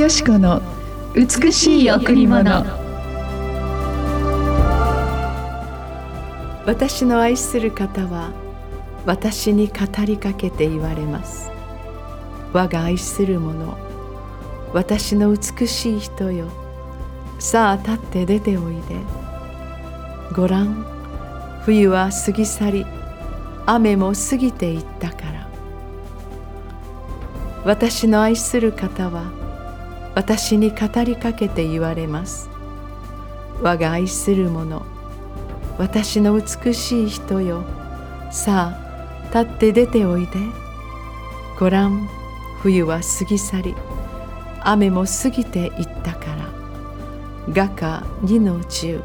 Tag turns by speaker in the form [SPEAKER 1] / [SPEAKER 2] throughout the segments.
[SPEAKER 1] よし子の美しい贈り物。
[SPEAKER 2] 私の愛する方は私に語りかけて言われます。我が愛する者私の美しい人よ。さあ立って出ておいで。ごらん冬は過ぎ去り雨も過ぎていったから。私の愛する方は私に語りかけて言われます。我が愛する者私の美しい人よ。さあ立って出ておいで。ごらん冬は過ぎ去り雨も過ぎていったから。画家二の十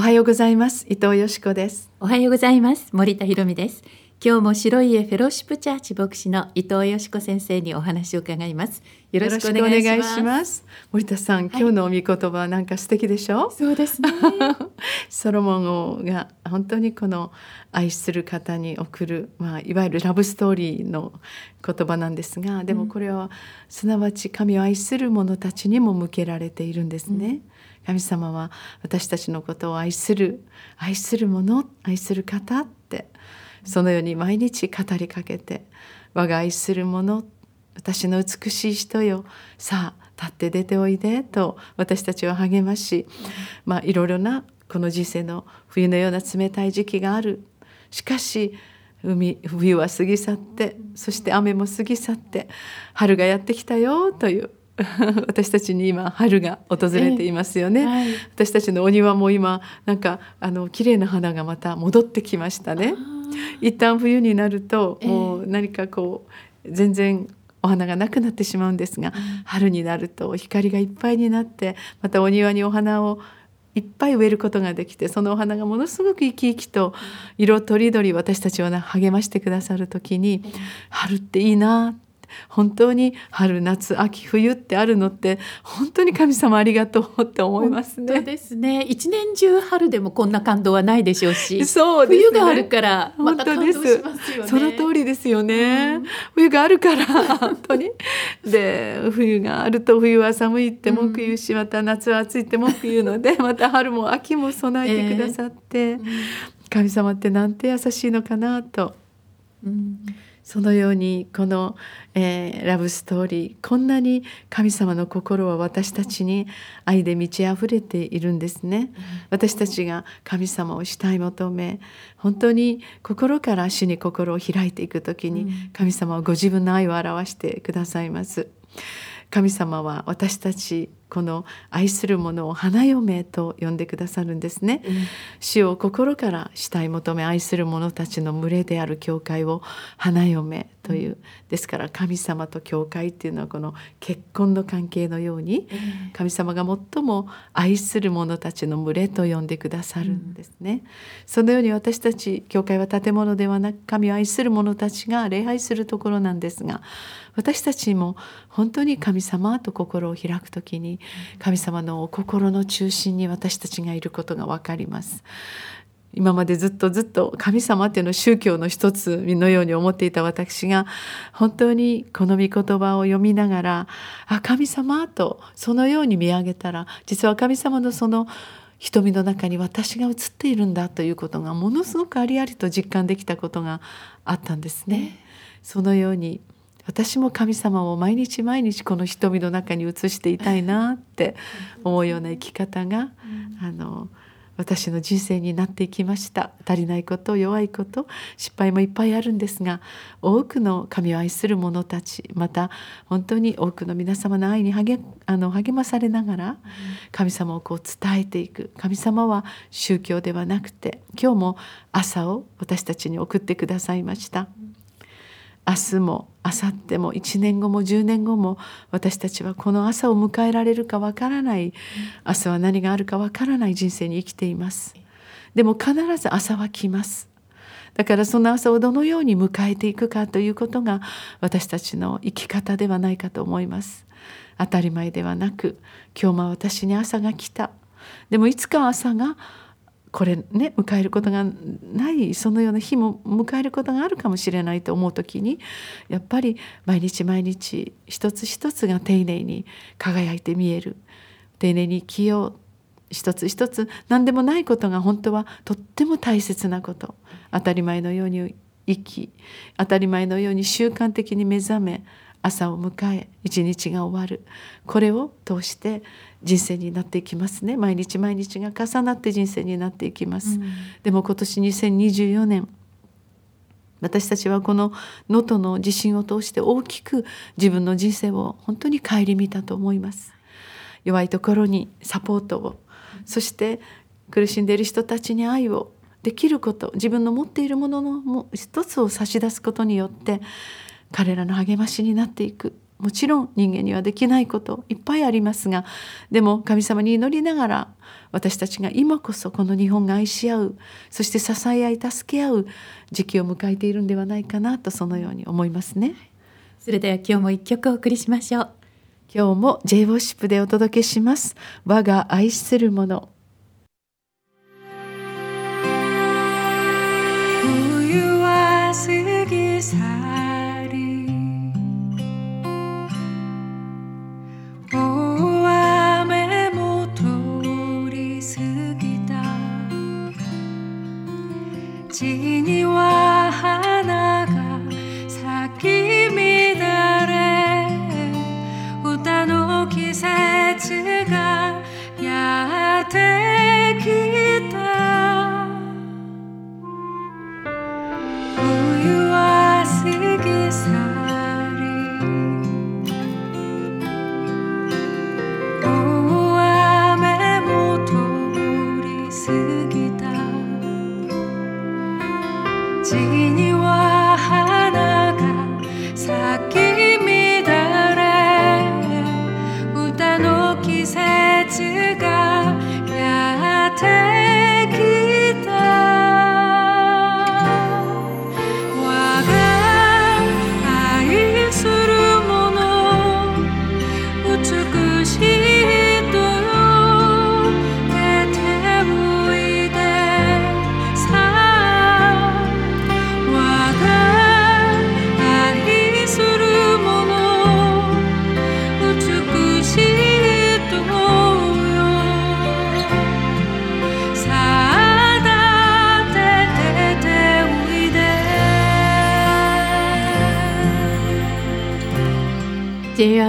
[SPEAKER 2] おはようございます。伊藤よしこです。
[SPEAKER 3] おはようございます。森田博美です。今日も白い家フェローシップチャーチ牧師の伊藤よしこ先生にお話を伺います。よろしくお願いします。
[SPEAKER 2] 森田さん、はい、今日のお御言葉はなんか素敵でしょ？
[SPEAKER 3] そうですね。
[SPEAKER 2] ソロモン王が本当にこの愛する方に送るまあいわゆるラブストーリーの言葉なんですがでもこれはすなわち神を愛する者たちにも向けられているんですね、うん神様は私たちのことを愛する愛する者愛する方ってそのように毎日語りかけて我が愛する者私の美しい人よさあ立って出ておいでと私たちは励まし、まあ、いろいろなこの人生の冬のような冷たい時期がある。しかし海冬は過ぎ去ってそして雨も過ぎ去って春がやってきたよという 私たちに今春が訪れていますよね、はい、私たちのお庭も今なんかあの綺麗な花がまた戻ってきましたね。一旦冬になるともう何かこう全然お花がなくなってしまうんですが、春になると光がいっぱいになってまたお庭にお花をいっぱい植えることができてそのお花がものすごく生き生きと色とりどり私たちを励ましてくださる時に春っていいな本当に春夏秋冬ってあるのって本当に神様ありがとうって思いますね。
[SPEAKER 3] ですね。一年中春でもこんな感動はないでしょうし。
[SPEAKER 2] そう
[SPEAKER 3] ね、冬があるからまた感動しますよね。
[SPEAKER 2] その通りですよね、うん、冬があるから本当に。で冬があると冬は寒いって文句言うし、また夏は暑いって文句言うので また春も秋も備えてくださって、えー、神様ってなんて優しいのかなと。うんそのようにこの、えー、ラブストーリーこんなに神様の心は私たちに愛で満ち溢れているんですね、うん、私たちが神様を慕い求め本当に心から主に心を開いていく時に神様はご自分の愛を表してくださいます。神様は私たちこの愛する者を花嫁と呼んでくださるんですね、うん、主を心から慕い求め愛する者たちの群れである教会を花嫁という、うん、ですから神様と教会っていうのはこの結婚の関係のように、神様が最も愛する者たちの群れと呼んでくださるんですね、うん、そのように私たち教会は建物ではなく神を愛する者たちが礼拝するところなんですが私たちも本当に神様と心を開く時に神様の心の中心に私たちがいることが分かります。今までずっとずっと神様っていうのを宗教の一つのように思っていた私が本当にこの御言葉を読みながらあ神様とそのように見上げたら実は神様のその瞳の中に私が映っているんだということがものすごくありありと実感できたことがあったんですね。そのように私も神様を毎日毎日この瞳の中に映していたいなって思うような生き方が、あの私の人生になっていきました。足りないこと弱いこと失敗もいっぱいあるんですが多くの神を愛する者たちまた本当に多くの皆様の愛に励あの励まされながら神様をこう伝えていく。神様は宗教ではなくて今日も朝を私たちに送ってくださいました。明日も明後日も1年後も10年後も私たちはこの朝を迎えられるかわからない。明日は何があるかわからない人生に生きています。でも必ず朝は来ます。だからその朝をどのように迎えていくかということが私たちの生き方ではないかと思います。当たり前ではなく今日も私に朝が来た。でもいつか朝がこれね迎えることがないそのような日も迎えることがあるかもしれないと思う時にやっぱり毎日毎日一つ一つが丁寧に輝いて見える。丁寧に生きよう。一つ一つ何でもないことが本当はとっても大切なこと。当たり前のように生き当たり前のように習慣的に目覚め朝を迎え一日が終わる。これを通して人生になっていきますね。毎日毎日が重なって人生になっていきます、うん、でも今年2024年私たちはこの能登の地震を通して大きく自分の人生を本当に顧みたと思います。弱いところにサポートをそして苦しんでいる人たちに愛をできること自分の持っているものの一つを差し出すことによって彼らの励ましになっていくもちろん人間にはできないこといっぱいありますがでも神様に祈りながら私たちが今こそこの日本が愛し合うそして支え合い助け合う時期を迎えているんではないかなとそのように思いますね。
[SPEAKER 3] それでは今日も一曲お送りしましょう。
[SPEAKER 2] 今日も J ウォッシップでお届けします。我が愛するも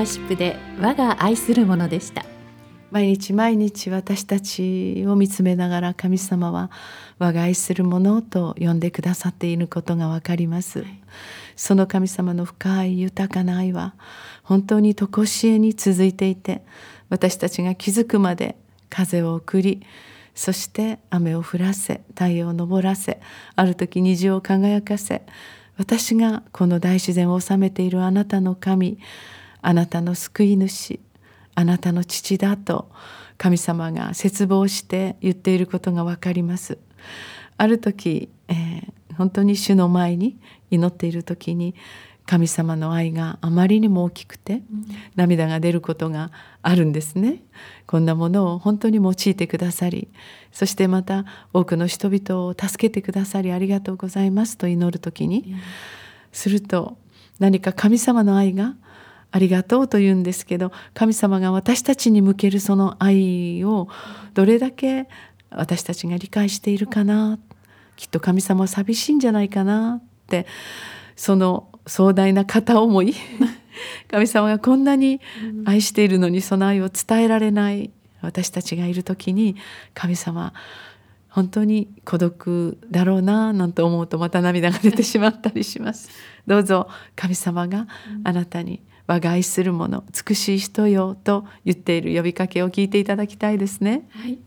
[SPEAKER 3] ーシップで我が愛するものでした。
[SPEAKER 2] 毎日毎日私たちを見つめながら神様は我が愛するものと呼んでくださっていることがわかります、はい、その神様の深い豊かな愛は本当に常しえに続いていて私たちが気づくまで風を送りそして雨を降らせ太陽を昇らせある時虹を輝かせ私がこの大自然を治めているあなたの神あなたの救い主あなたの父だと神様が絶望して言っていることが分かります。ある時、えー、本当に主の前に祈っている時に神様の愛があまりにも大きくて涙が出ることがあるんですね。こんなものを本当に用いてくださりそしてまた多くの人々を助けてくださりありがとうございますと祈る時にすると何か神様の愛がありがとうと言うんですけど神様が私たちに向けるその愛をどれだけ私たちが理解しているかなきっと神様は寂しいんじゃないかなってその壮大な片思い 神様がこんなに愛しているのにその愛を伝えられない私たちがいる時に神様本当に孤独だろうななんて思うとまた涙が出てしまったりします。どうぞ神様があなたに我が愛するもの美しい人よと言っている呼びかけを聞いていただきたいですね。
[SPEAKER 3] はい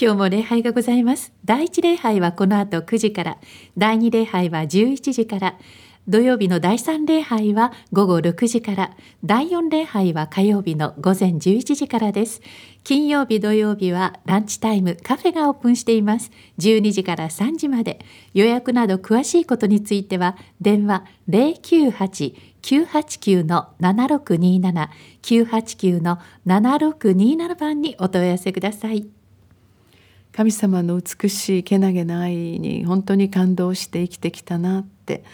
[SPEAKER 3] 今日も礼拝がございます。第一礼拝はこの後9時から、第二礼拝は11時から、土曜日の第三礼拝は午後6時から、第四礼拝は火曜日の午前11時からです。金曜日、土曜日はランチタイム、カフェがオープンしています。12時から3時まで。予約など詳しいことについては、電話098 989-7627 989-7627番にお問い合わせください。
[SPEAKER 2] 神様の美しいけなげな愛に本当に感動して生きてきたなって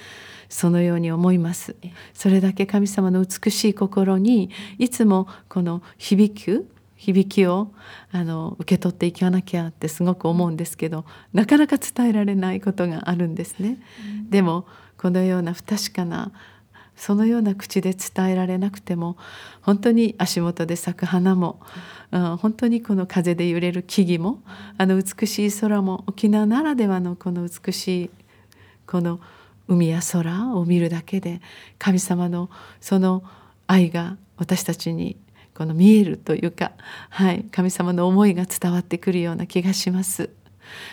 [SPEAKER 2] そのように思います。それだけ神様の美しい心にいつもこの響く響きをあの受け取っていかなきゃってすごく思うんですけどなかなか伝えられないことがあるんですね。でもこのような不確かなそのような口で伝えられなくても本当に足元で咲く花も、うん、本当にこの風で揺れる木々もあの美しい空も沖縄ならではのこの美しいこの海や空を見るだけで神様のその愛が私たちにこの見えるというか、はい、神様の思いが伝わってくるような気がします。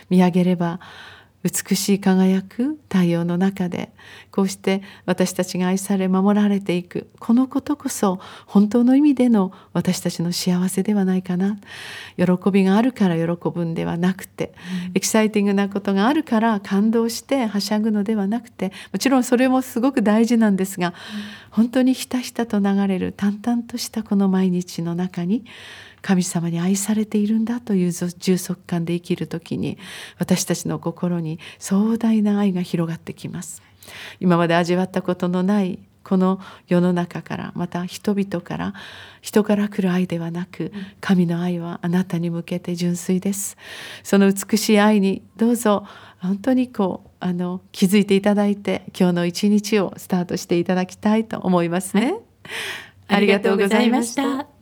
[SPEAKER 2] 見上げれば美しい輝く太陽の中でこうして私たちが愛され守られていく。このことこそ本当の意味での私たちの幸せではないかな。喜びがあるから喜ぶんではなくて、うん、エキサイティングなことがあるから感動してはしゃぐのではなくてもちろんそれもすごく大事なんですが、うん、本当にひたひたと流れる淡々としたこの毎日の中に神様に愛されているんだという充足感で生きる時に私たちの心に壮大な愛が広がってきます。今まで味わったことのないこの世の中からまた人々から人から来る愛ではなく神の愛はあなたに向けて純粋です。その美しい愛にどうぞ本当にこうあの気づいていただいて今日の一日をスタートしていただきたいと思いますね、はい、
[SPEAKER 3] ありがとうございました。